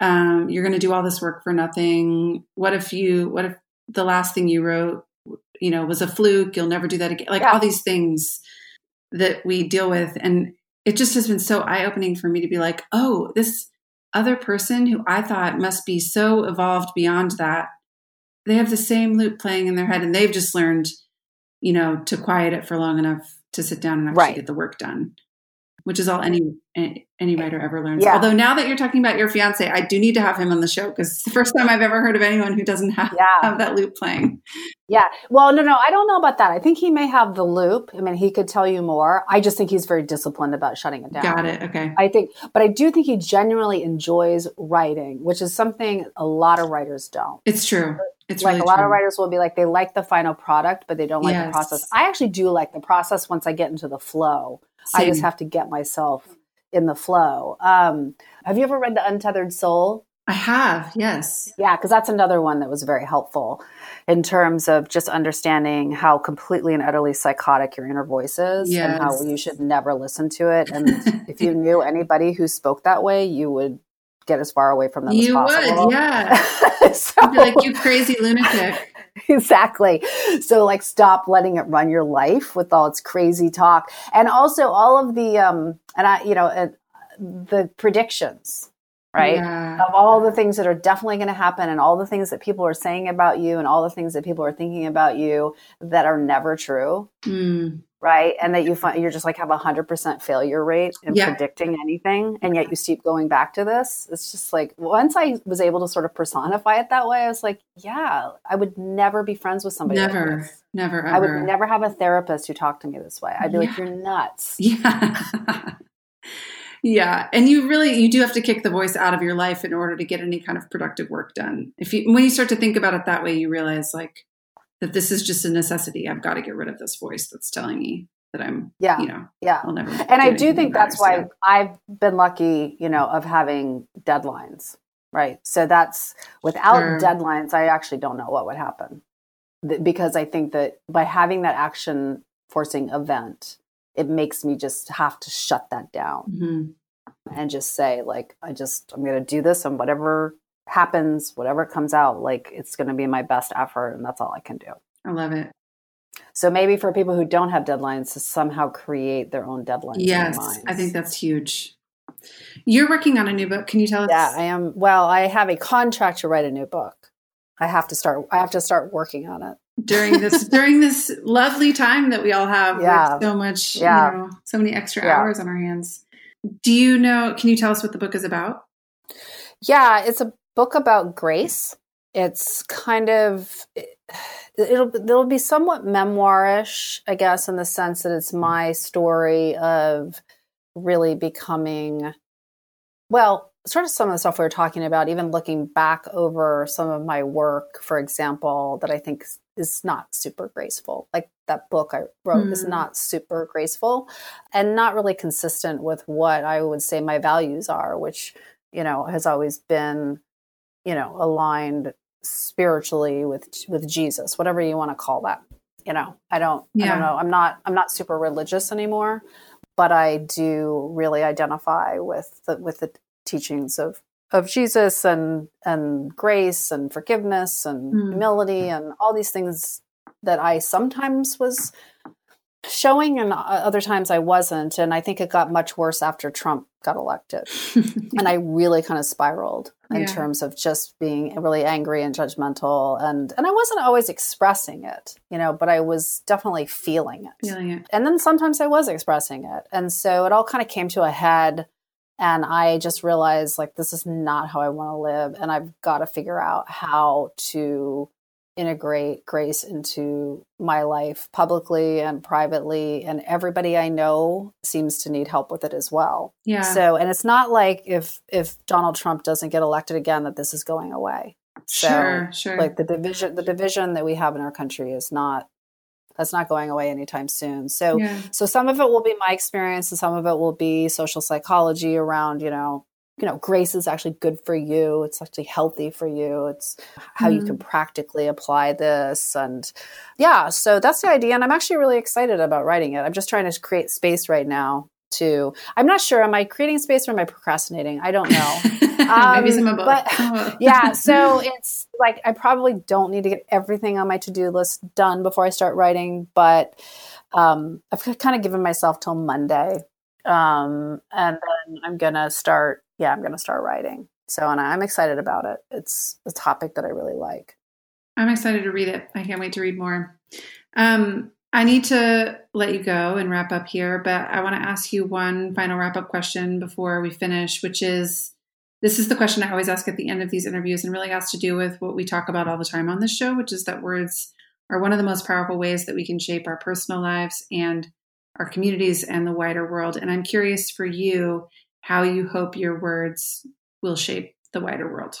[SPEAKER 2] um, you're going to do all this work for nothing. What if you? What if the last thing you wrote you know, was a fluke. You'll never do that again. Like yeah. all these things that we deal with. And it just has been so eye opening for me to be like, oh, this, other person who I thought must be so evolved beyond that. They have the same loop playing in their head and they've just learned, you know, to quiet it for long enough to sit down and actually
[SPEAKER 1] Right.
[SPEAKER 2] get the work done, which is all any any writer ever learns.
[SPEAKER 1] Yeah.
[SPEAKER 2] Although now that you're talking about your fiance, I do need to have him on the show because it's the first time I've ever heard of anyone who doesn't have,
[SPEAKER 1] Yeah.
[SPEAKER 2] have that loop playing.
[SPEAKER 1] Yeah. Well, no, no, I don't know about that. I think he may have the loop. I mean, he could tell you more. I just think he's very disciplined about shutting it down.
[SPEAKER 2] Got it. Okay.
[SPEAKER 1] I think, but I do think he genuinely enjoys writing, which is something a lot of writers don't.
[SPEAKER 2] It's true. It's
[SPEAKER 1] like
[SPEAKER 2] really
[SPEAKER 1] a lot
[SPEAKER 2] true.
[SPEAKER 1] of writers will be like they like the final product, but they don't like
[SPEAKER 2] Yes.
[SPEAKER 1] the process. I actually do like the process once I get into the flow. I just have to get myself in the flow. Um, have you ever read The Untethered Soul?
[SPEAKER 2] I have. Yes.
[SPEAKER 1] Yeah, because that's another one that was very helpful in terms of just understanding how completely and utterly psychotic your inner voice is and how you should never listen to it. And *laughs* if you knew anybody who spoke that way, you would get as far away from them
[SPEAKER 2] You
[SPEAKER 1] as possible.
[SPEAKER 2] would. Yeah. *laughs*
[SPEAKER 1] so,
[SPEAKER 2] like, you crazy lunatic. *laughs*
[SPEAKER 1] exactly. So like stop letting it run your life with all its crazy talk. And also all of the um and I you know uh, the predictions, right?
[SPEAKER 2] Yeah.
[SPEAKER 1] Of all the things that are definitely going to happen and all the things that people are saying about you and all the things that people are thinking about you that are never true,
[SPEAKER 2] Mm.
[SPEAKER 1] Right? And that you find you're just like have a 100% failure rate in
[SPEAKER 2] Yeah.
[SPEAKER 1] predicting anything and yet you keep going back to this. It's just like once I was able to sort of personify it that way, I was like, yeah, I would never be friends with somebody like
[SPEAKER 2] Never.
[SPEAKER 1] this.
[SPEAKER 2] Never ever.
[SPEAKER 1] I would never have a therapist who talked to me this way. I'd be like, you're nuts. *laughs*
[SPEAKER 2] Yeah. yeah. And you really you do have to kick the voice out of your life in order to get any kind of productive work done. If you when you start to think about it that way, you realize like that this is just a necessity. I've got to get rid of this voice that's telling me that I'm
[SPEAKER 1] Yeah.
[SPEAKER 2] you know,
[SPEAKER 1] Yeah.
[SPEAKER 2] I'll never
[SPEAKER 1] and I do think that's why I've been lucky, you know, of having deadlines, right? So that's without
[SPEAKER 2] Sure.
[SPEAKER 1] deadlines, I actually don't know what would happen because I think that by having that action forcing event, it makes me just have to shut that down
[SPEAKER 2] Mhm.
[SPEAKER 1] and just say, like, I just, I'm going to do this and whatever happens, whatever comes out, like, it's going to be my best effort and that's all I can do.
[SPEAKER 2] I love it.
[SPEAKER 1] So maybe for people who don't have deadlines to somehow create their own deadlines.
[SPEAKER 2] Yes. I think that's huge. You're working on a new book. Can you tell us?
[SPEAKER 1] Yeah, I am. Well, I have a contract to write a new book. I have to start. I have to start working on it.
[SPEAKER 2] during this *laughs* during this lovely time that we all have
[SPEAKER 1] Yeah.
[SPEAKER 2] with so much
[SPEAKER 1] Yeah.
[SPEAKER 2] you know so many extra
[SPEAKER 1] Yeah.
[SPEAKER 2] hours on our hands do you know can you tell us what the book is about
[SPEAKER 1] Yeah, it's a book about grace. It's kind of it'll it'll be somewhat memoirish, I guess, in the sense that it's my story of really becoming well, sort of some of the stuff we were talking about, even looking back over some of my work, for example, that I think is not super graceful. Like that book I wrote is
[SPEAKER 2] Hmm.
[SPEAKER 1] not super graceful and not really consistent with what I would say my values are, which, you know, has always been, you know, aligned spiritually with with Jesus, whatever you want to call that. You know, I don't I don't know. I'm not I'm not super religious anymore, but I do really identify with the with the teachings of of Jesus and and grace and forgiveness and
[SPEAKER 2] Hmm.
[SPEAKER 1] humility and all these things that I sometimes was showing and uh, other times I wasn't and I think it got much worse after Trump got elected *laughs* and I really kind of spiraled in
[SPEAKER 2] Yeah.
[SPEAKER 1] terms of just being really angry and judgmental and and I wasn't always expressing it you know but I was definitely feeling it
[SPEAKER 2] feeling it
[SPEAKER 1] and then sometimes I was expressing it. And so it all kind of came to a head. And I just realized, like, this is not how I want to live. And I've got to figure out how to integrate grace into my life publicly and privately. And everybody I know seems to need help with it as well.
[SPEAKER 2] yeah
[SPEAKER 1] So, and it's not like if if Donald Trump doesn't get elected again, that this is going away. So,
[SPEAKER 2] sure sure
[SPEAKER 1] like the division the division that we have in our country is not that's not going away anytime soon so
[SPEAKER 2] yeah
[SPEAKER 1] so some of it will be my experience and some of it will be social psychology around you know you know grace is actually good for you. It's actually healthy for you. It's how you can practically apply this. And yeah so that's the idea. And i'm actually really excited about writing it. I'm just trying to create space right now to i'm not sure. Am i creating space or am i procrastinating? I don't know. *laughs*
[SPEAKER 2] Maybe
[SPEAKER 1] Um,
[SPEAKER 2] some of both
[SPEAKER 1] but- *laughs*
[SPEAKER 2] Oh.
[SPEAKER 1] yeah so it's like i probably don't need to get everything on my to-do list done before i start writing but um, i've kind of given myself till monday um, and then I'm to start, yeah, I'm to start writing. So, and I'm excited about it. It's a topic that I really like.
[SPEAKER 2] I'm excited to read it. I can't wait to read more. Um, I need to let you go and wrap up here, but I want to ask you one final wrap up question before we finish, which is this is the question I always ask at the end of these interviews and really has to do with what we talk about all the time on this show, which is that words are one of the most powerful ways that we can shape our personal lives and our communities and the wider world. And I'm curious for you how you hope your words will shape the wider world.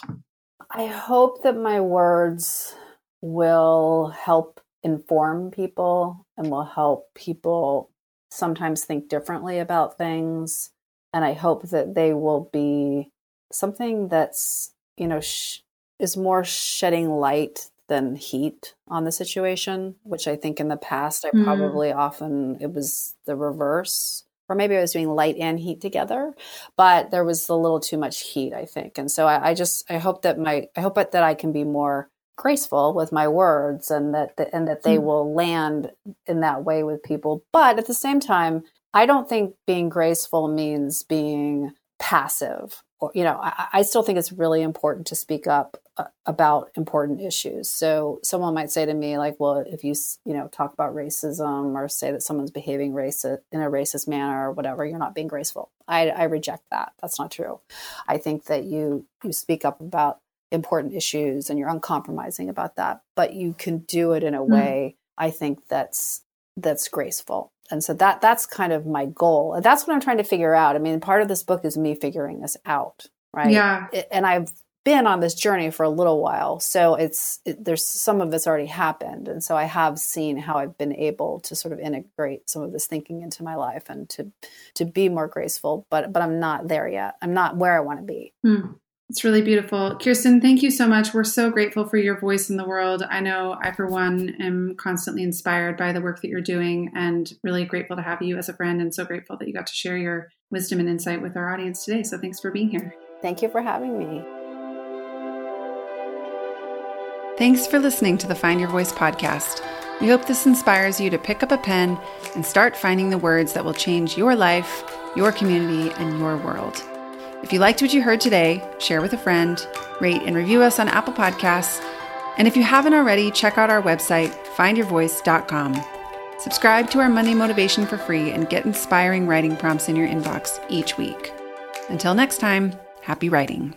[SPEAKER 1] I hope that my words will help inform people and will help people sometimes think differently about things. And I hope that they will be something that's, you know, sh- is more shedding light than heat on the situation, which I think in the past I mm. probably often it was the reverse. Or maybe I was doing light and heat together, but there was a little too much heat, I think. And so I, I just I hope that my I hope that I can be more graceful with my words and that the, and that they mm will land in that way with people but at the same time i don't think being graceful means being passive or you know I, I still think it's really important to speak up uh, about important issues so someone might say to me like well if you you know talk about racism or say that someone's behaving racist in a racist manner or whatever you're not being graceful I, I reject that that's not true i think that you you speak up about important issues and you're uncompromising about that but you can do it in a hmm. way mm. i think that's that's graceful and so that that's kind of my goal. That's what i'm trying to figure out. I mean part of this book is me figuring this out right?
[SPEAKER 2] Yeah.
[SPEAKER 1] And i've been on this journey for a little while. So it's it, there's some of it's already happened. And so i have seen how i've been able to sort of integrate some of this thinking into my life and to to be more graceful but but i'm not there yet. I'm not where i want to be.
[SPEAKER 2] Mm. It's really beautiful. Kirsten, thank you so much. We're so grateful for your voice in the world. I know I, for one, am constantly inspired by the work that you're doing and really grateful to have you as a friend and so grateful that you got to share your wisdom and insight with our audience today. So thanks for being here.
[SPEAKER 1] Thank you for having me.
[SPEAKER 2] Thanks for listening to the Find Your Voice podcast. We hope this inspires you to pick up a pen and start finding the words that will change your life, your community, and your world. If you liked what you heard today, share with a friend, rate and review us on Apple Podcasts. And if you haven't already, check out our website, findyourvoice.com. Subscribe to our Monday Motivation for free and get inspiring writing prompts in your inbox each week. Until next time, happy writing.